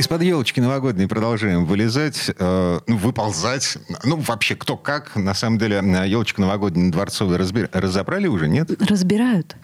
Из-под елочки новогодней продолжаем вылезать, э, ну, выползать. Ну, вообще, кто как. На самом деле, елочку новогоднюю дворцовую разбир... разобрали уже, нет? Разбирают.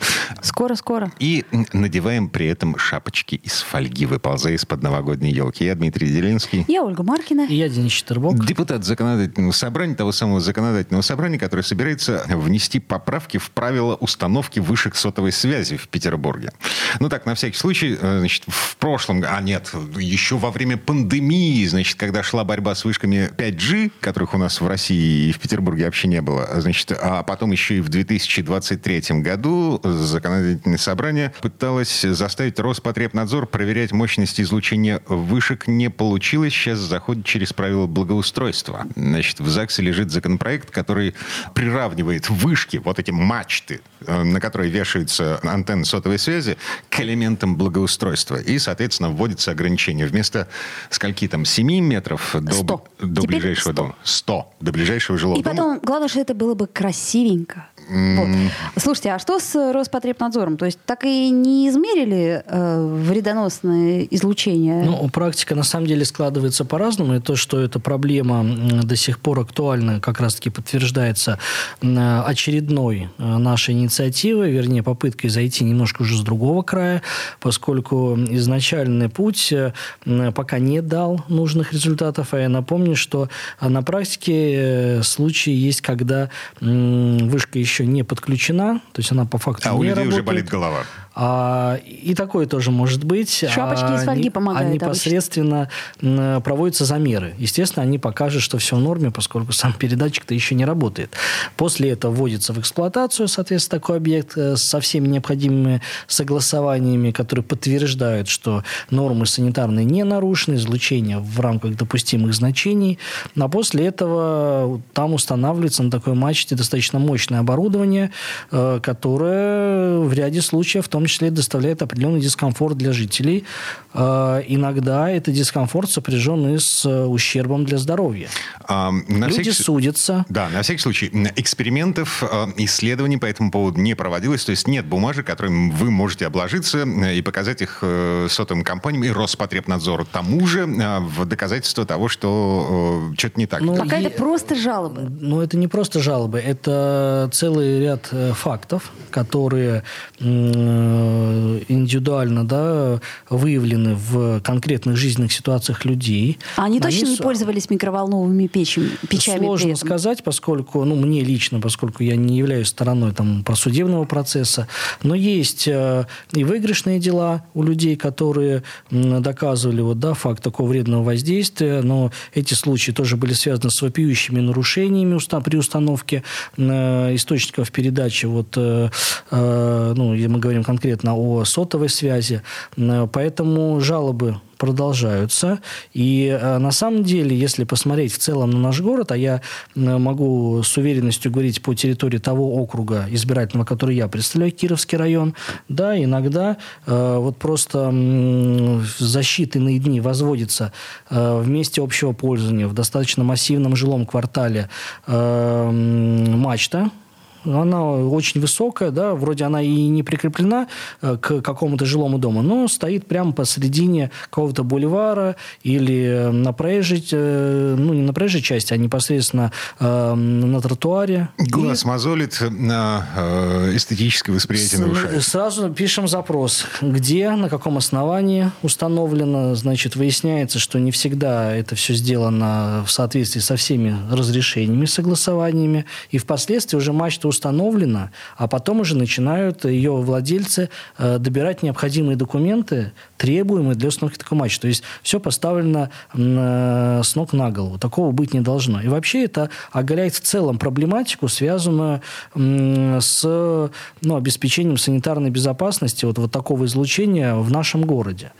Скоро-скоро. И надеваем при этом шапочки из фольги, выползая из-под новогодней елки. Я Дмитрий Делинский. Я Ольга Маркина. И я Денис Четербок. Депутат законодательного собрания, того самого законодательного собрания, который собирается внести поправки в правила установки вышек сотовой связи в Петербурге. Ну так, на всякий случай, э, значит, в прошлом... А нет, еще во время пандемии, значит, когда шла борьба с вышками 5G, которых у нас в России и в Петербурге вообще не было, значит, а потом еще и в 2023 году законодательное собрание пыталось заставить Роспотребнадзор проверять мощности излучения вышек. Не получилось. Сейчас заходит через правила благоустройства. Значит, в ЗАГСе лежит законопроект, который приравнивает вышки, вот эти мачты, э, на которые вешаются антенны сотовой связи, к элементам благоустройства. И, соответственно, вводится ограничение вместо скольки там, 7 метров до, 100. до Теперь ближайшего 100. дома? 100. До ближайшего жилого И дома. потом, главное, что это было бы красивенько. Вот. Слушайте, а что с Роспотребнадзором? То есть так и не измерили э, вредоносное излучение? Ну, практика на самом деле складывается по-разному. И то, что эта проблема до сих пор актуальна, как раз-таки подтверждается очередной э, нашей инициативой, вернее, попыткой зайти немножко уже с другого края, поскольку изначальный путь э, пока не дал нужных результатов. А я напомню, что э, на практике случаи есть, когда вышка еще не подключена, то есть она по факту а у не людей уже работает. болит голова. А, и такое тоже может быть. Шапочки а, из фольги помогают А обычно. непосредственно м, проводятся замеры. Естественно, они покажут, что все в норме, поскольку сам передатчик-то еще не работает. После этого вводится в эксплуатацию, соответственно, такой объект э, со всеми необходимыми согласованиями, которые подтверждают, что нормы санитарные не нарушены, излучение в рамках допустимых значений. А после этого там устанавливается на такой мачте достаточно мощное оборудование, э, которое в ряде случаев, в том числе, доставляет определенный дискомфорт для жителей. Э, Иногда этот дискомфорт сопряжен и с э, ущербом для здоровья. А, на Люди всякий- судятся. Да, на всякий случай. Экспериментов, э, исследований по этому поводу не проводилось. То есть нет бумажек, которыми вы можете обложиться и показать их сотовым компаниям и Роспотребнадзору. Тому же в доказательство того, что что-то не так. Ну, Пока е- это просто жалобы. Но это не просто жалобы, это целый ряд фактов, которые индивидуально да, выявлены в конкретных жизненных ситуациях людей. А они На точно не них- пользовались микроволновыми печами, печами Сложно сказать, поскольку, ну, мне лично, поскольку я не являюсь стороной там, просудебного процесса, но есть э, и выигрышные дела у людей, которые доказывали вот, да, факт такого вредного воздействия, но эти случаи тоже были связаны с вопиющими нарушениями при установке э, источников передачи, вот, э, э, ну, мы говорим конкретно о сотовой связи, М, поэтому жалобы продолжаются. И э, на самом деле, если посмотреть в целом на наш город, а я э, могу с уверенностью говорить по территории того округа избирательного, который я представляю, Кировский район, да, иногда э, вот просто в засчитанные дни возводится э, в месте общего пользования в достаточно массивном жилом квартале э, мачта, она очень высокая, да, вроде она и не прикреплена э, к какому-то жилому дому, но стоит прямо посредине какого-то бульвара или на проезжей, э, ну, не на проезжей части, а непосредственно э, на тротуаре. Глаз мозолит, на э, эстетическое восприятие нарушает. Сразу пишем запрос, где, на каком основании установлено. Значит, выясняется, что не всегда это все сделано в соответствии со всеми разрешениями, согласованиями. И впоследствии уже мачта установлена, а потом уже начинают ее владельцы э, добирать необходимые документы, требуемые для установки такой мачты. То есть все поставлено э, с ног на голову. Такого быть не должно. И вообще это оголяет в целом проблематику, связанную с ну, обеспечением санитарной безопасности вот, вот такого излучения в нашем городе.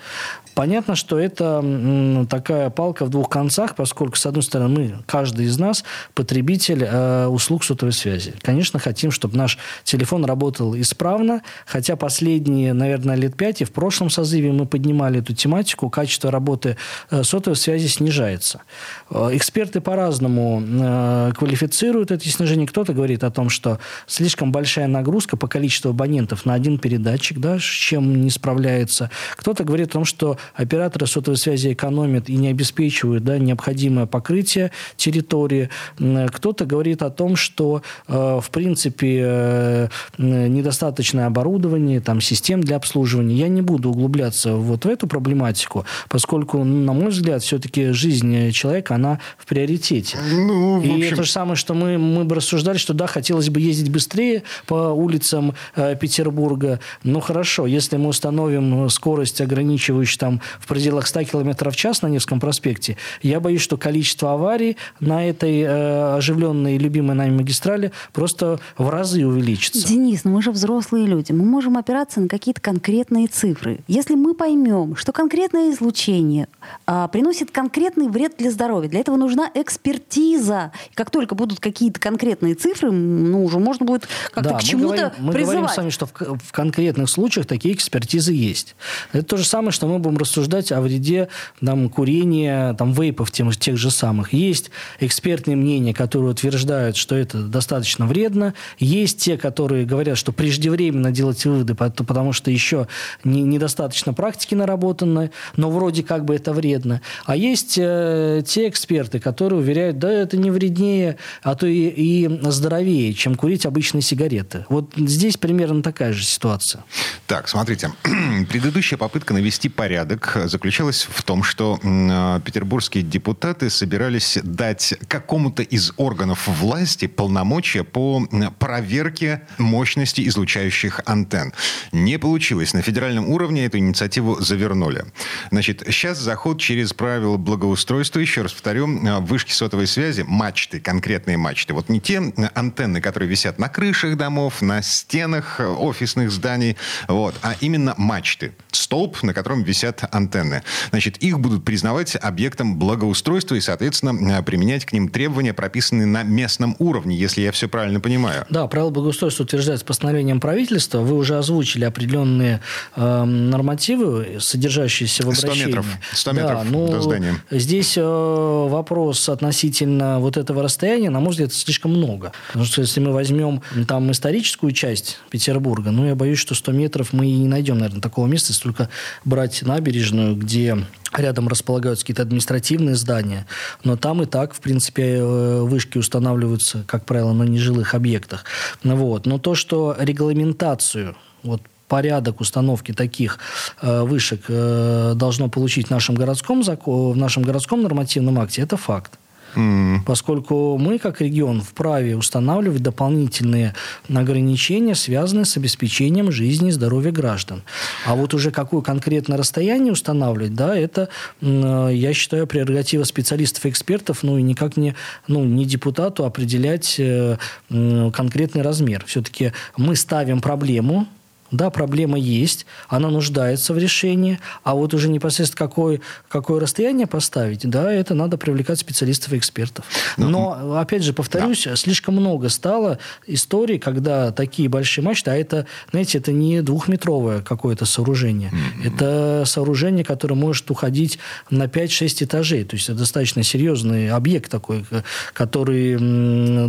Понятно, что это такая палка в двух концах, поскольку, с одной стороны, мы, каждый из нас, потребитель э, услуг сотовой связи. Конечно, хотим, чтобы наш телефон работал исправно, хотя последние, наверное, лет пять, и в прошлом созыве мы поднимали эту тематику, качество работы э, сотовой связи снижается. Э, эксперты по-разному э, квалифицируют это снижение. Кто-то говорит о том, что слишком большая нагрузка по количеству абонентов на один передатчик, да, с чем не справляется. Кто-то говорит о том, что операторы сотовой связи экономят и не обеспечивают да, необходимое покрытие территории. Кто-то говорит о том, что, в принципе, недостаточное оборудование, там, систем для обслуживания. Я не буду углубляться вот в эту проблематику, поскольку, на мой взгляд, все-таки жизнь человека, она в приоритете. Ну, в общем... И то же самое, что мы, мы бы рассуждали, что да, хотелось бы ездить быстрее по улицам э, Петербурга. Ну, хорошо, если мы установим скорость, ограничивающую там в пределах 100 км в час на Невском проспекте, я боюсь, что количество аварий на этой э, оживленной, любимой нами магистрали просто в разы увеличится. Денис, ну мы же взрослые люди. Мы можем опираться на какие-то конкретные цифры. Если мы поймем, что конкретное излучение а, приносит конкретный вред для здоровья, для этого нужна экспертиза. И как только будут какие-то конкретные цифры, ну, уже можно будет как-то да, к чему-то мы призывать. Мы говорим с вами, что в, в конкретных случаях такие экспертизы есть. Это то же самое, что мы будем рассуждать о вреде там, курения, там, вейпов тем, тех же самых. Есть экспертные мнения, которые утверждают, что это достаточно вредно. Есть те, которые говорят, что преждевременно делать выводы, потому что еще не, недостаточно практики наработаны, но вроде как бы это вредно. А есть э, те эксперты, которые уверяют, да, это не вреднее, а то и, и здоровее, чем курить обычные сигареты. Вот здесь примерно такая же ситуация. Так, смотрите, предыдущая попытка навести порядок заключалась в том, что э, петербургские депутаты собирались дать какому-то из органов власти полномочия по проверке мощности излучающих антенн. Не получилось. На федеральном уровне эту инициативу завернули. Значит, сейчас заход через правила благоустройства, еще раз повторю, э, вышки сотовой связи, мачты, конкретные мачты. Вот не те антенны, которые висят на крышах домов, на стенах офисных зданий, вот, а именно мачты. Столб, на котором висят антенны. Значит, их будут признавать объектом благоустройства и, соответственно, э, применять к ним требования, прописанные на местном уровне, если я все правильно понимаю. Да, правила благоустройства утверждается постановлением правительства. Вы уже озвучили определенные э, нормативы, содержащиеся в обращении. 100 метров, 100 метров да, ну, до здания. Здесь э, вопрос относительно вот этого расстояния, на мой взгляд, слишком много. Потому что если мы возьмем там историческую часть Петербурга, ну, я боюсь, что 100 метров мы и не найдем, наверное, такого места, если только брать набережную, где рядом располагаются какие-то административные здания, но там и так, в принципе, э, вышки устанавливаются, как правило, на нежилых объектах. Вот. Но то, что регламентацию вот порядок установки таких э, вышек э, должно получить в нашем городском закон, в нашем городском нормативном акте, это факт. Mm. Поскольку мы, как регион, вправе устанавливать дополнительные ограничения, связанные с обеспечением жизни и здоровья граждан. А вот уже какое конкретное расстояние устанавливать, да, это, я считаю, прерогатива специалистов и экспертов, ну и никак не, ну, не депутату определять э, конкретный размер. Все-таки мы ставим проблему, да, проблема есть, она нуждается в решении, а вот уже непосредственно какое, какое расстояние поставить, да, это надо привлекать специалистов и экспертов. Ну, Но, опять же, повторюсь, да. слишком много стало историй, когда такие большие мачты, а это, знаете, это не двухметровое какое-то сооружение, mm-hmm. это сооружение, которое может уходить на 5-6 этажей, то есть это достаточно серьезный объект такой, который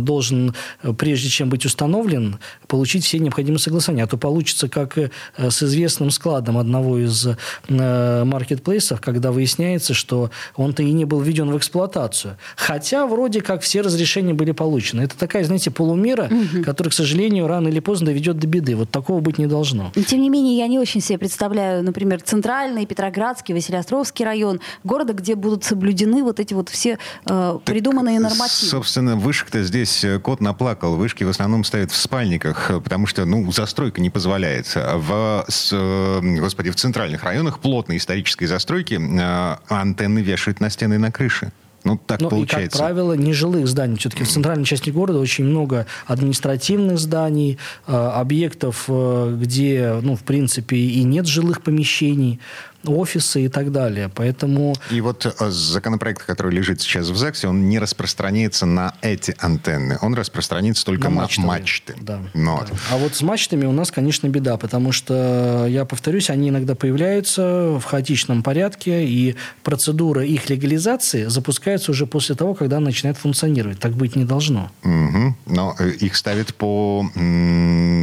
должен, прежде чем быть установлен, получить все необходимые согласования, а то получится как э, с известным складом одного из э, маркетплейсов, когда выясняется, что он-то и не был введен в эксплуатацию. Хотя вроде как все разрешения были получены. Это такая, знаете, полумера, угу. которая, к сожалению, рано или поздно доведет до беды. Вот такого быть не должно. Тем не менее, я не очень себе представляю, например, центральный, Петроградский, Василиостровский район, города, где будут соблюдены вот эти вот все э, придуманные нормативы. Собственно, вышек-то здесь э, кот наплакал. Вышки в основном стоят в спальниках, потому что, ну, застройка не позволяет появляется. В, с, э, господи, в центральных районах плотной исторической застройки э, антенны вешают на стены и на крыши. Ну, так ну, получается. И, как правило, нежилых зданий. Все-таки в центральной части города очень много административных зданий, э, объектов, где, ну, в принципе, и нет жилых помещений. Офисы и так далее. Поэтому... И вот э, законопроект, который лежит сейчас в ЗАГСе, он не распространяется на эти антенны. Он распространяется только на, на мачты. Да, Но... да. А вот с мачтами у нас, конечно, беда, потому что, я повторюсь, они иногда появляются в хаотичном порядке, и процедура их легализации запускается уже после того, когда начинает функционировать. Так быть не должно. Угу. Но э, их ставят по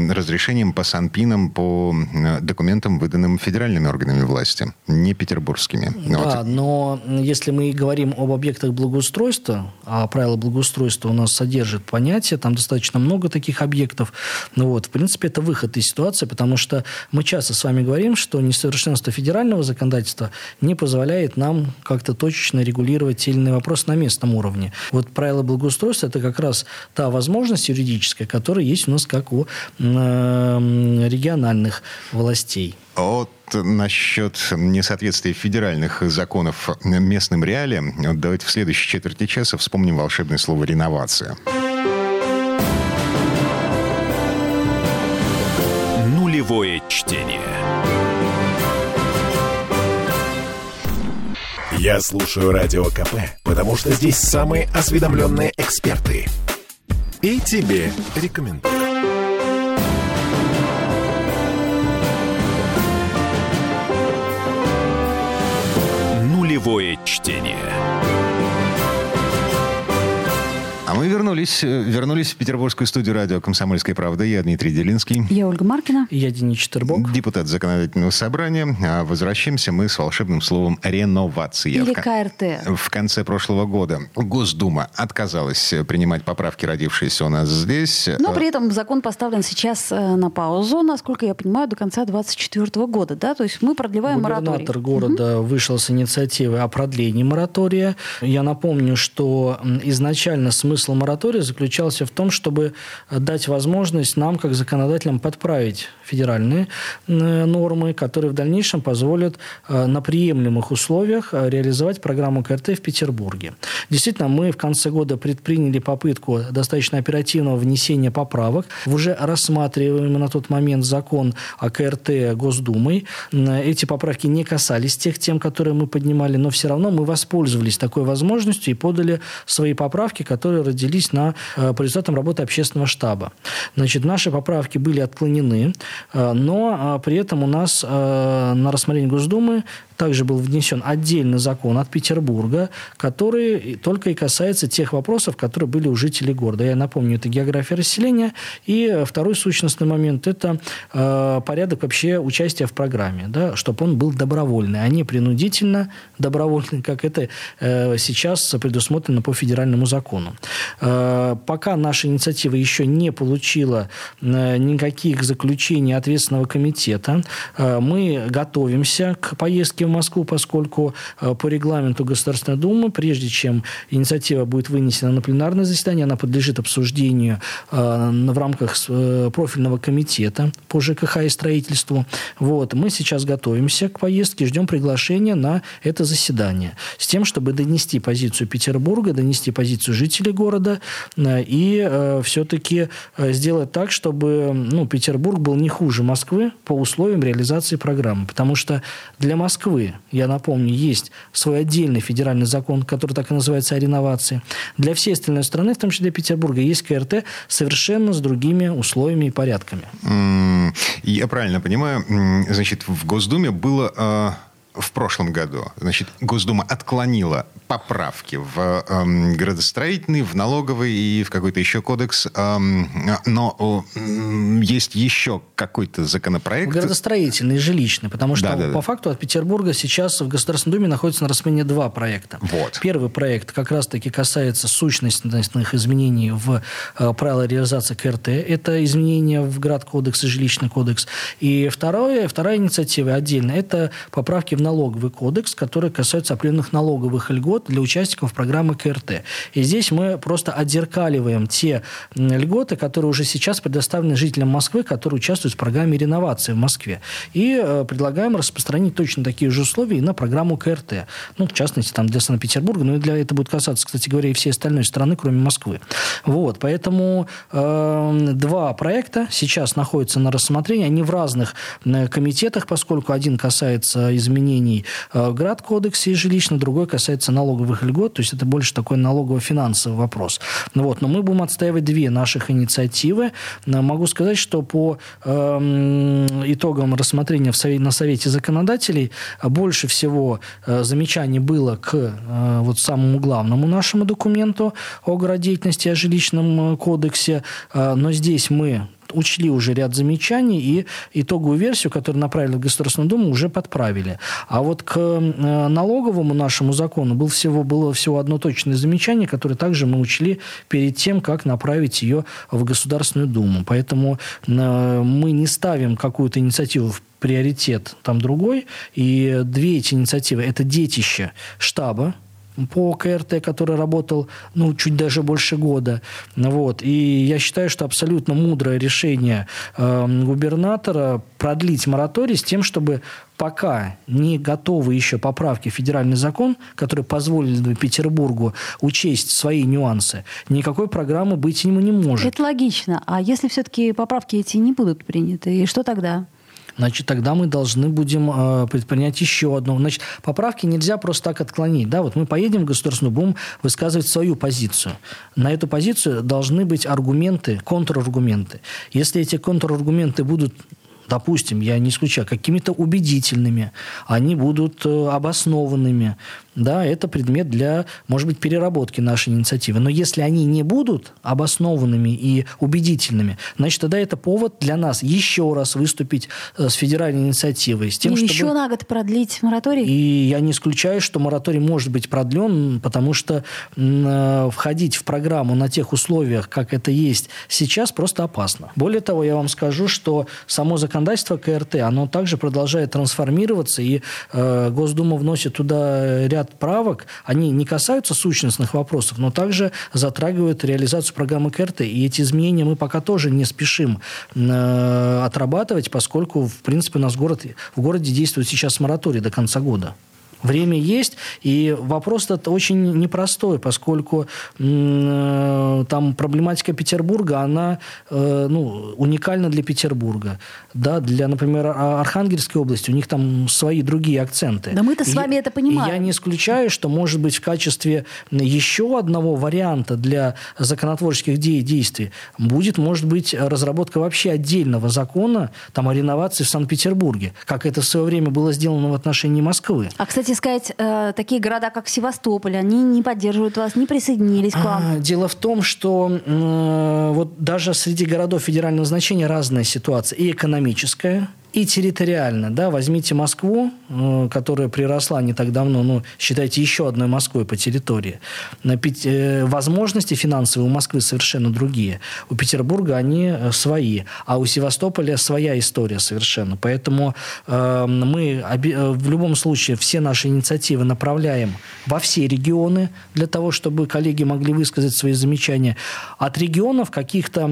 разрешениям, по санпинам, по документам, выданным федеральными органами власти, не петербургскими. Да, вот. но если мы говорим об объектах благоустройства, а правила благоустройства у нас содержат понятие, там достаточно много таких объектов, ну вот, в принципе, это выход из ситуации, потому что мы часто с вами говорим, что несовершенство федерального законодательства не позволяет нам как-то точечно регулировать те или иные вопросы на местном уровне. Вот правила благоустройства – это как раз та возможность юридическая, которая есть у нас как у э, региональных властей. Вот насчет несоответствия федеральных законов местным реалиям, давайте в следующей четверти часа вспомним волшебное слово «реновация». Нулевое чтение. Я слушаю Радио КП, потому что здесь самые осведомленные эксперты. И тебе рекомендую. Нулевое чтение. Мы вернулись, э, вернулись в петербургскую студию радио «Комсомольская правда». Я Дмитрий Делинский. Я Ольга Маркина. Я Денис Четербок. Депутат законодательного собрания. А возвращаемся мы с волшебным словом «реновация». Или в, КРТ. В конце прошлого года Госдума отказалась принимать поправки, родившиеся у нас здесь. Но при этом закон поставлен сейчас э, на паузу, насколько я понимаю, до конца 2024 года. Да? То есть мы продлеваем Губернатор мораторий. города угу. вышел с инициативой о продлении моратория. Я напомню, что изначально смысл смысл моратория заключался в том, чтобы дать возможность нам, как законодателям, подправить федеральные э, нормы, которые в дальнейшем позволят э, на приемлемых условиях э, реализовать программу КРТ в Петербурге. Действительно, мы в конце года предприняли попытку достаточно оперативного внесения поправок в уже рассматриваемый на тот момент закон о КРТ Госдумой. Эти поправки не касались тех тем, которые мы поднимали, но все равно мы воспользовались такой возможностью и подали свои поправки, которые родились на, по результатам работы общественного штаба. Значит, наши поправки были отклонены. Э, но э, при этом у нас э, на рассмотрение Госдумы также был внесен отдельный закон от Петербурга, который только и касается тех вопросов, которые были у жителей города. Я напомню, это география расселения. И второй сущностный момент – это э, порядок вообще участия в программе, да, чтобы он был добровольный, а не принудительно добровольный, как это э, сейчас предусмотрено по федеральному закону. Э, пока наша инициатива еще не получила э, никаких заключений ответственного комитета, э, мы готовимся к поездке в Москву, поскольку по регламенту Государственной Думы, прежде чем инициатива будет вынесена на пленарное заседание, она подлежит обсуждению в рамках профильного комитета по ЖКХ и строительству. Вот. Мы сейчас готовимся к поездке, ждем приглашения на это заседание с тем, чтобы донести позицию Петербурга, донести позицию жителей города и все-таки сделать так, чтобы ну, Петербург был не хуже Москвы по условиям реализации программы. Потому что для Москвы Москвы, я напомню, есть свой отдельный федеральный закон, который так и называется о реновации. Для всей остальной страны, в том числе для Петербурга, есть КРТ совершенно с другими условиями и порядками. Я правильно понимаю, значит, в Госдуме было а, в прошлом году, значит, Госдума отклонила поправки в э, градостроительный, в налоговый и в какой-то еще кодекс, э, но э, есть еще какой-то законопроект. Градостроительный, жилищный, потому что да, да, по да. факту от Петербурга сейчас в Государственной Думе находится на рассмотрении два проекта. Вот. Первый проект как раз-таки касается сущностных изменений в э, правила реализации КРТ. Это изменения в градкодекс и жилищный кодекс. И второе, вторая инициатива отдельно, это поправки в налоговый кодекс, которые касаются определенных налоговых льгот для участников программы КРТ. И здесь мы просто отзеркаливаем те льготы, которые уже сейчас предоставлены жителям Москвы, которые участвуют в программе реновации в Москве. И э, предлагаем распространить точно такие же условия и на программу КРТ. Ну, в частности, там для Санкт-Петербурга, но и для это будет касаться, кстати говоря, и всей остальной страны, кроме Москвы. Вот, поэтому э, два проекта сейчас находятся на рассмотрении. Они в разных комитетах, поскольку один касается изменений изменений в Град-кодексе и жилищно, другой касается налоговых льгот, то есть это больше такой налогово-финансовый вопрос. Вот. Но мы будем отстаивать две наших инициативы. Могу сказать, что по э, итогам рассмотрения в совете, на Совете законодателей больше всего э, замечаний было к э, вот самому главному нашему документу о градеятельности, о жилищном кодексе. Э, но здесь мы учли уже ряд замечаний и итоговую версию, которую направили в Государственную Думу, уже подправили. А вот к э, налоговому нашему закону был всего, было всего одно точное замечание, которое также мы учли перед тем, как направить ее в Государственную Думу. Поэтому э, мы не ставим какую-то инициативу в приоритет там другой. И две эти инициативы – это детище штаба, по КРТ, который работал, ну, чуть даже больше года. Вот. И я считаю, что абсолютно мудрое решение э, губернатора продлить мораторий с тем, чтобы пока не готовы еще поправки в федеральный закон, которые позволили бы Петербургу учесть свои нюансы, никакой программы быть ему не может. Это логично. А если все-таки поправки эти не будут приняты, и что тогда? Значит, тогда мы должны будем э, предпринять еще одно. Значит, поправки нельзя просто так отклонить. Да? Вот мы поедем в государственную, будем высказывать свою позицию. На эту позицию должны быть аргументы, контраргументы. Если эти контраргументы будут допустим, я не исключаю, какими-то убедительными, они будут э, обоснованными, да, это предмет для, может быть, переработки нашей инициативы. Но если они не будут обоснованными и убедительными, значит, тогда это повод для нас еще раз выступить э, с федеральной инициативой. С тем, и чтобы... еще на год продлить мораторий? И я не исключаю, что мораторий может быть продлен, потому что э, входить в программу на тех условиях, как это есть сейчас, просто опасно. Более того, я вам скажу, что само законодательство КРТ, оно также продолжает трансформироваться, и э, Госдума вносит туда ряд ряд правок, они не касаются сущностных вопросов, но также затрагивают реализацию программы КРТ. И эти изменения мы пока тоже не спешим э, отрабатывать, поскольку, в принципе, у нас город, в городе действует сейчас мораторий до конца года. Время есть, и вопрос этот очень непростой, поскольку э, там проблематика Петербурга, она э, ну, уникальна для Петербурга. Да, для, например, Архангельской области, у них там свои другие акценты. Да мы-то с вами это понимаем. я не исключаю, что, может быть, в качестве еще одного варианта для законотворческих де- действий будет, может быть, разработка вообще отдельного закона там, о реновации в Санкт-Петербурге, как это в свое время было сделано в отношении Москвы. А, кстати, сказать, э, такие города, как Севастополь, они не поддерживают вас, не присоединились к вам? А, дело в том, что э, вот даже среди городов федерального значения разная ситуация. И экономическая, и территориально. Да, возьмите Москву, э, которая приросла не так давно, ну, считайте, еще одной Москвой по территории. Э, возможности финансовые у Москвы совершенно другие. У Петербурга они э, свои, а у Севастополя своя история совершенно. Поэтому мы в любом случае все наши инициативы направляем во все регионы для того, чтобы коллеги могли высказать свои замечания. От регионов каких-то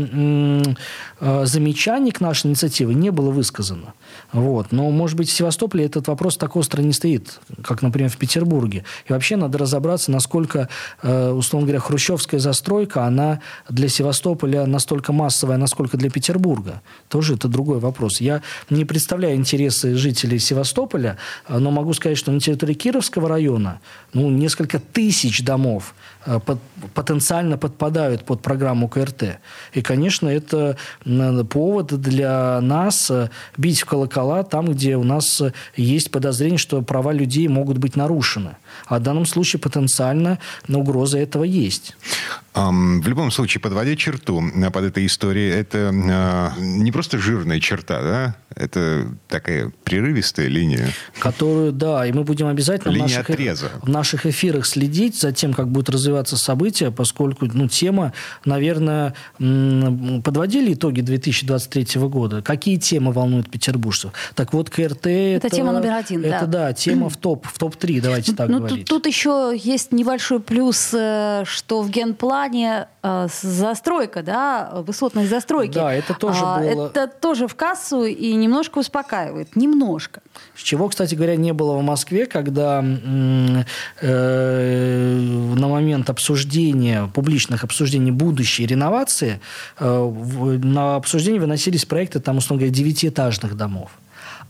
замечаний к нашей инициативе не было высказано. Вот. Но, может быть, в Севастополе этот вопрос так остро не стоит, как, например, в Петербурге. И вообще надо разобраться, насколько, э, условно говоря, хрущевская застройка, она для Севастополя настолько массовая, насколько для Петербурга. Тоже это другой вопрос. Я не представляю интересы жителей Севастополя, э, но могу сказать, что на территории Кировского района ну, несколько тысяч домов э, потенциально подпадают под программу КРТ. И, конечно, это повод для нас бить в колокола там, где у нас есть подозрение, что права людей могут быть нарушены. А в данном случае потенциально угроза этого есть. В любом случае, подводя черту под этой историей, это не просто жирная черта, да? Это такая прерывистая линия. Которую, да, и мы будем обязательно линия в наших, отреза. в наших эфирах следить за тем, как будут развиваться события, поскольку ну, тема, наверное, подводили итоги 2023 года. Какие темы волнуют петербуржцев? Так вот, КРТ... Это, это тема номер один, Это, да. да, тема в топ, в топ-3, давайте так ну, говорить. Тут, тут еще есть небольшой плюс, э, что в генплане плане э, застройка, да, высотной застройки. Да, это тоже а, было... Это тоже в кассу и немножко успокаивает. Немножко. Чего, кстати говоря, не было в Москве, когда э, на момент обсуждения, публичных обсуждений будущей реновации, э, в, на обсуждение выносились проекты, там, условно говоря, девятиэтажных домов.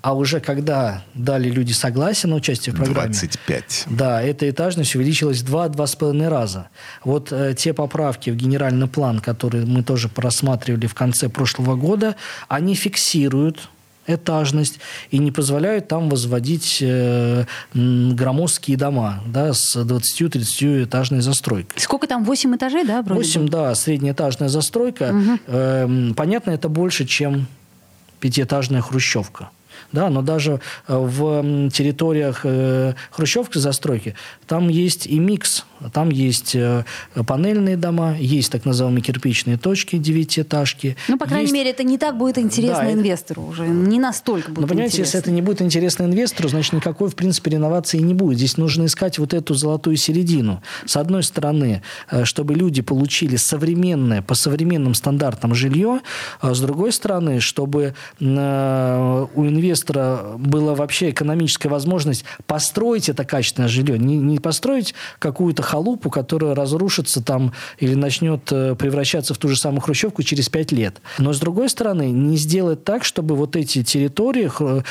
А уже когда дали люди согласие на участие в программе... 25. Да, эта этажность увеличилась в 2-2,5 раза. Вот э, те поправки в генеральный план, которые мы тоже просматривали в конце прошлого года, они фиксируют этажность и не позволяют там возводить э, громоздкие дома да, с 20-30 этажной застройкой. Сколько там? 8 этажей, да, вроде 8, бы? да, среднеэтажная застройка. Угу. Э, понятно, это больше, чем пятиэтажная хрущевка да, но даже э, в территориях э, хрущевской застройки там есть и микс. Там есть э, панельные дома, есть так называемые кирпичные точки, девятиэтажки. Ну, по крайней есть... мере, это не так будет интересно да, инвестору это... уже, не настолько будет Но, понимаете, интересно. если это не будет интересно инвестору, значит, никакой, в принципе, реновации не будет. Здесь нужно искать вот эту золотую середину. С одной стороны, чтобы люди получили современное, по современным стандартам жилье, а с другой стороны, чтобы у инвестора инвестора была вообще экономическая возможность построить это качественное жилье, не, не построить какую-то халупу, которая разрушится там или начнет э, превращаться в ту же самую хрущевку через пять лет. Но, с другой стороны, не сделать так, чтобы вот эти территории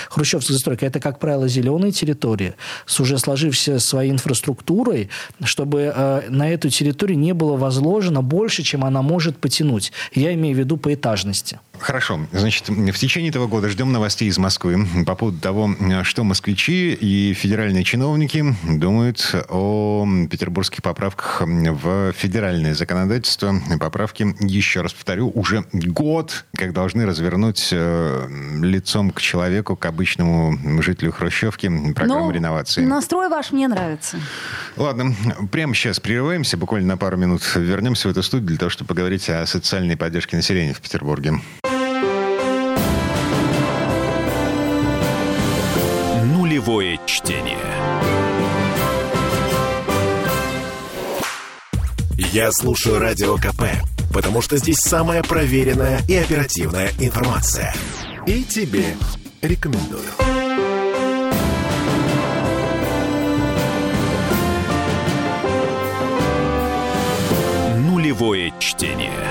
хрущевской застройки, это, как правило, зеленые территории, с уже сложившейся своей инфраструктурой, чтобы э, на эту территорию не было возложено больше, чем она может потянуть. Я имею в виду по этажности. Хорошо. Значит, в течение этого года ждем новостей из Москвы по поводу того, что москвичи и федеральные чиновники думают о петербургских поправках в федеральное законодательство. Поправки, еще раз повторю, уже год, как должны развернуть э, лицом к человеку, к обычному жителю Хрущевки программу ну, реновации. Настрой ваш мне нравится. Ладно, прямо сейчас прерываемся, буквально на пару минут вернемся в эту студию для того, чтобы поговорить о социальной поддержке населения в Петербурге. Живое чтение. Я слушаю Радио КП, потому что здесь самая проверенная и оперативная информация. И тебе рекомендую. Нулевое чтение.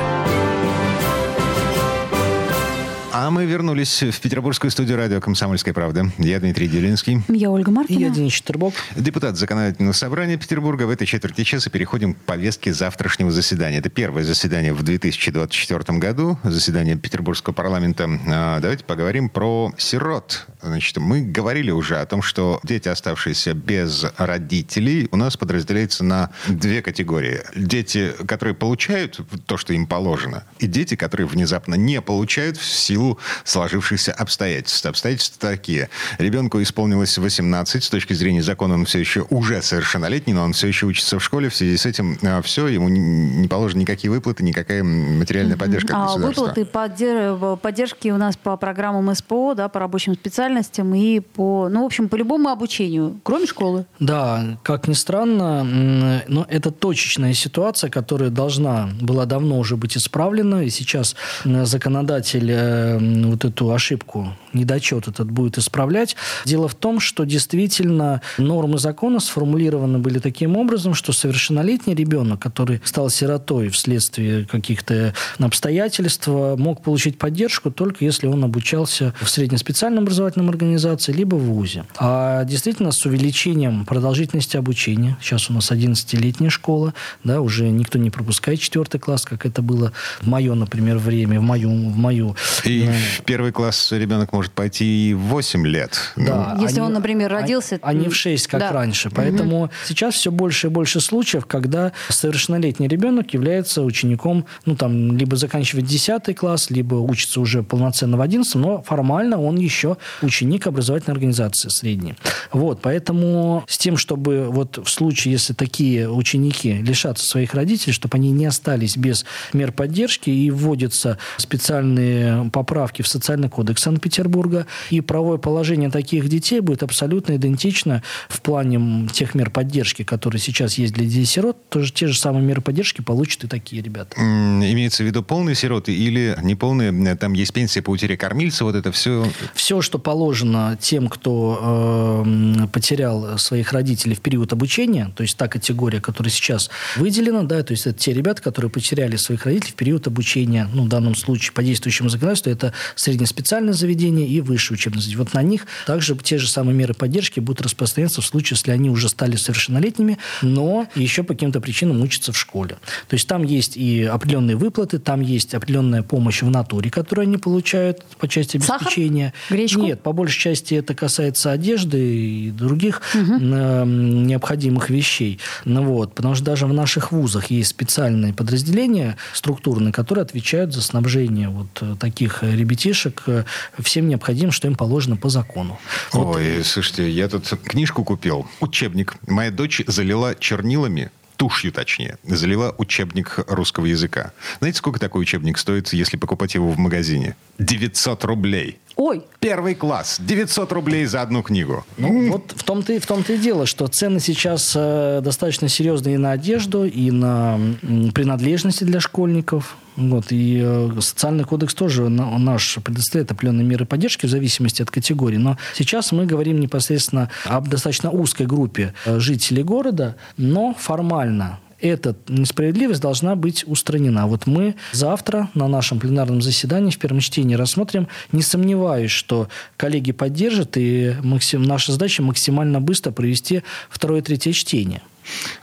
Мы вернулись в петербургскую студию радио «Комсомольская правда». Я Дмитрий Делинский. Я Ольга Маркина. И я Денис Четербок. Депутат Законодательного собрания Петербурга. В этой четверти часа переходим к повестке завтрашнего заседания. Это первое заседание в 2024 году, заседание Петербургского парламента. А, давайте поговорим про сирот. Значит, мы говорили уже о том, что дети, оставшиеся без родителей, у нас подразделяются на две категории. Дети, которые получают то, что им положено, и дети, которые внезапно не получают в силу сложившихся обстоятельств. Обстоятельства такие. Ребенку исполнилось 18, с точки зрения закона он все еще уже совершеннолетний, но он все еще учится в школе. В связи с этим а, все, ему не положены никакие выплаты, никакая материальная поддержка от а выплаты поддержки у нас по программам СПО, да, по рабочим специальностям и по, ну, в общем, по любому обучению, кроме школы. Да, как ни странно, но это точечная ситуация, которая должна была давно уже быть исправлена, и сейчас законодатель э, вот эту ошибку, недочет этот будет исправлять. Дело в том, что действительно нормы закона сформулированы были таким образом, что совершеннолетний ребенок, который стал сиротой вследствие каких-то обстоятельств, мог получить поддержку только если он обучался в среднеспециальном образовательном организации, либо в ВУЗе. А действительно с увеличением продолжительности обучения, сейчас у нас 11-летняя школа, да, уже никто не пропускает четвертый класс, как это было в мое, например, время, в мою, в мою и да. В первый класс ребенок может пойти и в 8 лет. Да. Ну, Если они, он, например, родился... А, а не в 6, как да. раньше. Поэтому угу. сейчас все больше и больше случаев, когда совершеннолетний ребенок является учеником, ну, там, либо заканчивает 10 класс, либо учится уже полноценно в 11, но формально он еще ученик образовательной организации средней. Вот, поэтому с тем, чтобы вот в случае, если такие ученики лишатся своих родителей, чтобы они не остались без мер поддержки и вводятся специальные поправки в социальный кодекс Санкт-Петербурга, и правовое положение таких детей будет абсолютно идентично в плане тех мер поддержки, которые сейчас есть для детей-сирот, тоже те же самые меры поддержки получат и такие ребята. Имеется в виду полные сироты или неполные? Там есть пенсия по утере кормильца, вот это все? Все, что положено тем, кто э, потерял своих родителей в период обучения, то есть та категория, которая сейчас выделена, да, то есть это те ребята, которые потеряли своих родителей в период обучения, ну, в данном случае по действующему законодательству, это это среднеспециальное заведение и высшее учебное заведение. Вот на них также те же самые меры поддержки будут распространяться в случае, если они уже стали совершеннолетними, но еще по каким-то причинам учатся в школе. То есть там есть и определенные выплаты, там есть определенная помощь в натуре, которую они получают по части обеспечения. Сахар? Гречку? Нет, по большей части это касается одежды и других угу. необходимых вещей. Ну, вот, потому что даже в наших вузах есть специальные подразделения структурные, которые отвечают за снабжение вот э, таких ребятишек э, всем необходимым, что им положено по закону. Ой, вот. слушайте, я тут книжку купил, учебник. Моя дочь залила чернилами тушью точнее, залила учебник русского языка. Знаете, сколько такой учебник стоит, если покупать его в магазине? 900 рублей. Ой. Первый класс. 900 рублей за одну книгу. Ну, вот в том-то, в том-то и дело, что цены сейчас э, достаточно серьезные и на одежду, и на м, принадлежности для школьников. Вот, и э, социальный кодекс тоже на, наш предоставляет определенные меры поддержки в зависимости от категории. Но сейчас мы говорим непосредственно об достаточно узкой группе э, жителей города, но формально эта несправедливость должна быть устранена. Вот мы завтра на нашем пленарном заседании в первом чтении рассмотрим. Не сомневаюсь, что коллеги поддержат, и максим, наша задача максимально быстро провести второе и третье чтение.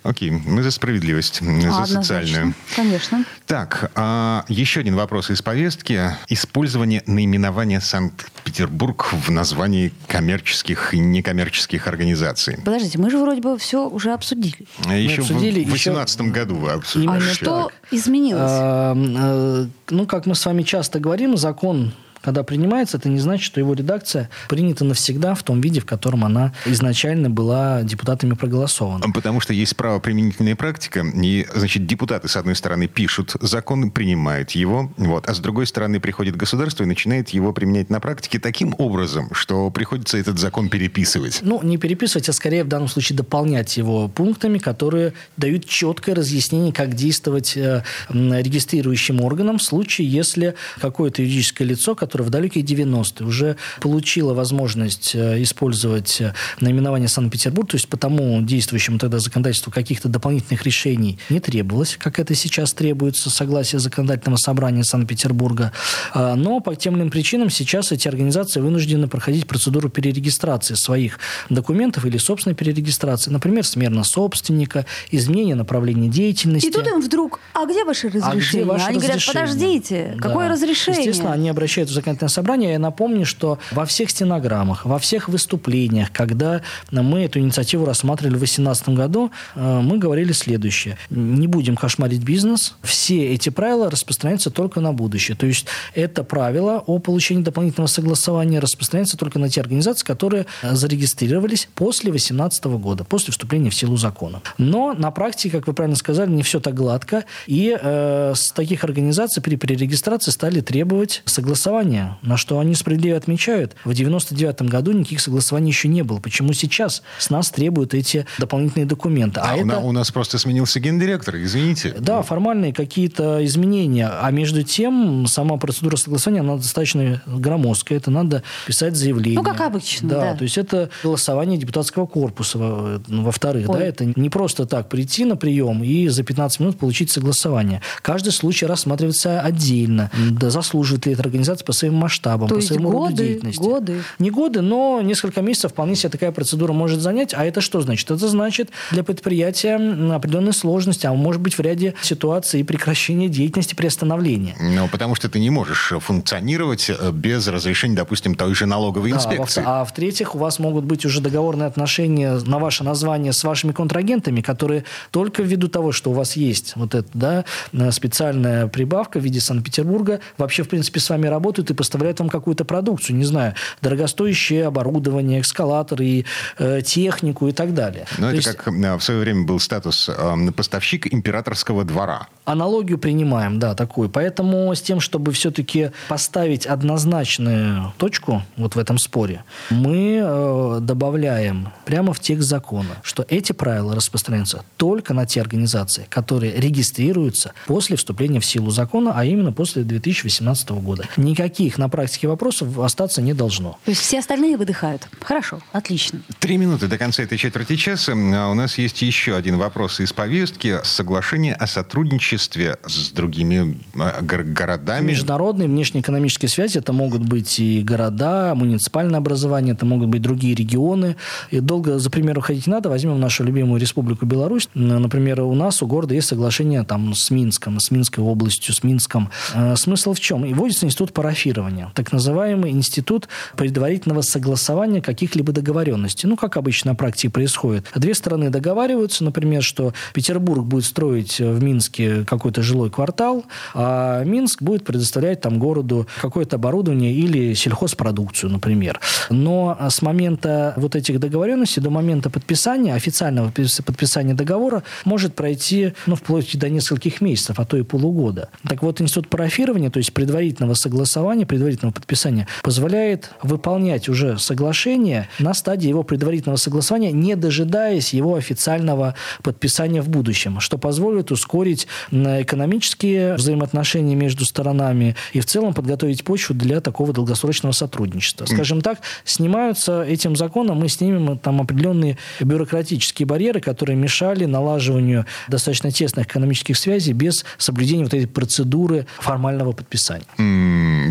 Окей, мы за справедливость, за социальную. Конечно. Так, а, еще один вопрос из повестки. Использование наименования Санкт-Петербург в названии коммерческих и некоммерческих организаций. Подождите, мы же вроде бы все уже обсудили. Еще обсудили, в 2018 еще... году вы обсудили. А что изменилось? А, а, ну, как мы с вами часто говорим, закон когда принимается, это не значит, что его редакция принята навсегда в том виде, в котором она изначально была депутатами проголосована. Потому что есть право применительная практика, и, значит, депутаты, с одной стороны, пишут закон, принимают его, вот, а с другой стороны приходит государство и начинает его применять на практике таким образом, что приходится этот закон переписывать. Ну, не переписывать, а скорее в данном случае дополнять его пунктами, которые дают четкое разъяснение, как действовать э, регистрирующим органам в случае, если какое-то юридическое лицо, которое в далекие 90-е уже получила возможность э, использовать э, наименование Санкт-Петербург, то есть по тому действующему тогда законодательству каких-то дополнительных решений не требовалось, как это сейчас требуется, согласие законодательного собрания Санкт-Петербурга. А, но по тем или иным причинам сейчас эти организации вынуждены проходить процедуру перерегистрации своих документов или собственной перерегистрации. Например, смена собственника, изменение направления деятельности. И тут им вдруг, а где ваши разрешения? А где ваши они разрешения? говорят, подождите, да. какое разрешение? Естественно, они обращаются законодательное собрание, я напомню, что во всех стенограммах, во всех выступлениях, когда мы эту инициативу рассматривали в 2018 году, э, мы говорили следующее. Не будем кошмарить бизнес. Все эти правила распространяются только на будущее. То есть это правило о получении дополнительного согласования распространяется только на те организации, которые э, зарегистрировались после 2018 года, после вступления в силу закона. Но на практике, как вы правильно сказали, не все так гладко. И э, с таких организаций при перерегистрации стали требовать согласования согласования, на что они справедливо отмечают, в 99 году никаких согласований еще не было. Почему сейчас с нас требуют эти дополнительные документы? А, а это... у нас просто сменился гендиректор, извините. Да, формальные какие-то изменения. А между тем, сама процедура согласования, она достаточно громоздкая. Это надо писать заявление. Ну, как обычно, да. да. То есть это голосование депутатского корпуса, во-вторых. Да, это не просто так прийти на прием и за 15 минут получить согласование. Каждый случай рассматривается отдельно. Да, заслуживает ли эта организация по своим масштабам, То по своему годы, роду деятельности. годы? Не годы, но несколько месяцев вполне себе такая процедура может занять. А это что значит? Это значит для предприятия определенные сложности, а может быть в ряде ситуаций прекращение деятельности, приостановления. Ну, потому что ты не можешь функционировать э, без разрешения, допустим, той же налоговой да, инспекции. А в-третьих, у вас могут быть уже договорные отношения на ваше название с вашими контрагентами, которые только ввиду того, что у вас есть вот эта да, э, специальная прибавка в виде Санкт-Петербурга, вообще, в принципе, с вами работают и поставляют вам какую-то продукцию, не знаю, дорогостоящее оборудование, эскалаторы, и, э, технику и так далее. Но ну, это есть... как э, в свое время был статус э, поставщик императорского двора. Аналогию принимаем, да, такую. Поэтому с тем, чтобы все-таки поставить однозначную точку вот в этом споре, мы э, добавляем прямо в текст закона, что эти правила распространяются только на те организации, которые регистрируются после вступления в силу закона, а именно после 2018 года. Никакие таких на практике вопросов остаться не должно. То есть все остальные выдыхают. Хорошо, отлично. Три минуты до конца этой четверти часа. А у нас есть еще один вопрос из повестки. Соглашение о сотрудничестве с другими а, городами. Международные внешнеэкономические связи. Это могут быть и города, муниципальное образование, это могут быть другие регионы. И долго, за примером ходить не надо. Возьмем нашу любимую республику Беларусь. Например, у нас, у города есть соглашение там, с Минском, с Минской областью, с Минском. Э, смысл в чем? И вводится институт парафирования. Так называемый институт предварительного согласования каких-либо договоренностей. Ну, как обычно на практике происходит. Две стороны договариваются, например, что Петербург будет строить в Минске какой-то жилой квартал, а Минск будет предоставлять там городу какое-то оборудование или сельхозпродукцию, например. Но с момента вот этих договоренностей до момента подписания, официального подписания договора, может пройти ну, вплоть до нескольких месяцев, а то и полугода. Так вот, институт парафирования, то есть предварительного согласования, предварительного подписания, позволяет выполнять уже соглашение на стадии его предварительного согласования, не дожидаясь его официального подписания в будущем, что позволит ускорить экономические взаимоотношения между сторонами и в целом подготовить почву для такого долгосрочного сотрудничества. Скажем так, снимаются этим законом, мы снимем там определенные бюрократические барьеры, которые мешали налаживанию достаточно тесных экономических связей без соблюдения вот этой процедуры формального подписания.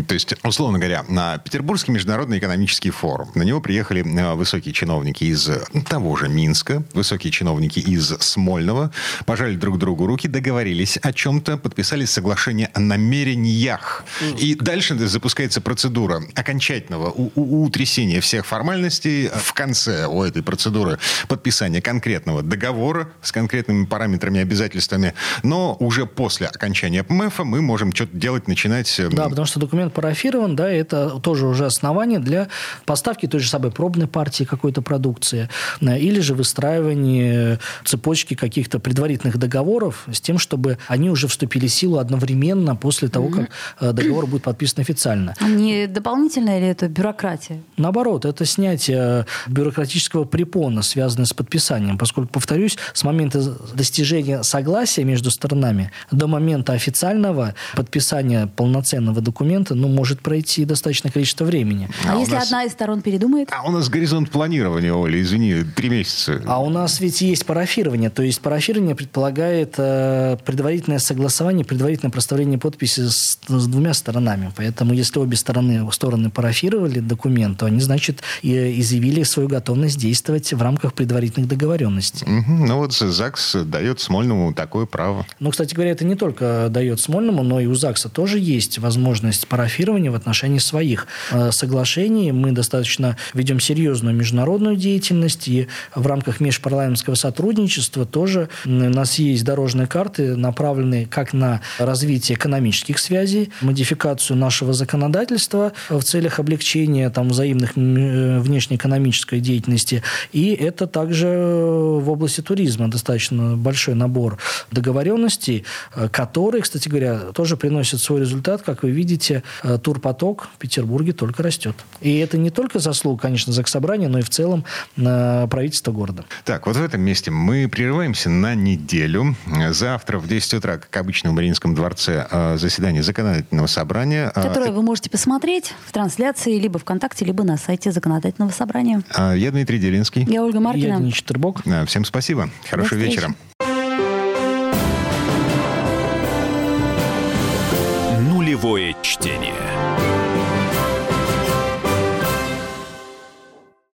То есть, условно говоря, на Петербургский международный экономический форум на него приехали э, высокие чиновники из того же Минска, высокие чиновники из Смольного, пожали друг другу руки, договорились о чем-то, подписали соглашение о намерениях. Mm. И дальше запускается процедура окончательного утрясения всех формальностей в конце у этой процедуры подписания конкретного договора с конкретными параметрами, обязательствами, но уже после окончания ПМФ мы можем что-то делать, начинать... Эм, да, потому что документ парафирован, да, это тоже уже основание для поставки той же самой пробной партии какой-то продукции э, или же выстраивания цепочки каких-то предварительных договоров с тем, чтобы они уже вступили в силу одновременно после того, как э, договор будет подписан официально. А не дополнительная ли это бюрократия? Наоборот, это снятие бюрократического препона, связанное с подписанием, поскольку, повторюсь, с момента достижения согласия между сторонами до момента официального подписания полноценного документа ну, может пройти достаточное количество времени. А, а если нас... одна из сторон передумает? А у нас горизонт планирования, Оля, извини, три месяца. А у нас ведь есть парафирование. То есть парафирование предполагает э, предварительное согласование, предварительное проставление подписи с, с двумя сторонами. Поэтому если обе стороны, стороны парафировали документ, то они, значит, и изъявили свою готовность действовать в рамках предварительных договоренностей. Угу. Ну вот ЗАГС дает Смольному такое право. Ну, кстати говоря, это не только дает Смольному, но и у ЗАГСа тоже есть возможность парафирования в отношении своих э, соглашений. Мы достаточно ведем серьезную международную деятельность, и в рамках межпарламентского сотрудничества тоже у нас есть дорожные карты, направленные как на развитие экономических связей, модификацию нашего законодательства в целях облегчения там, взаимных э, внешнеэкономической деятельности, и это также в области туризма достаточно большой набор договоренностей, э, которые, кстати говоря, тоже приносят свой результат. Как вы видите, э, турпоток в Петербурге только растет. И это не только заслуга, конечно, Заксобрания, но и в целом правительства города. Так, вот в этом месте мы прерываемся на неделю. Завтра в 10 утра, как обычно, в Мариинском дворце э, заседание законодательного собрания. Которое вы можете посмотреть в трансляции либо ВКонтакте, либо на сайте законодательного собрания. Я Дмитрий Делинский. Я Ольга Маркина. Я Денис Четербок. Всем спасибо. Хорошего вечера. Нулевое чтение.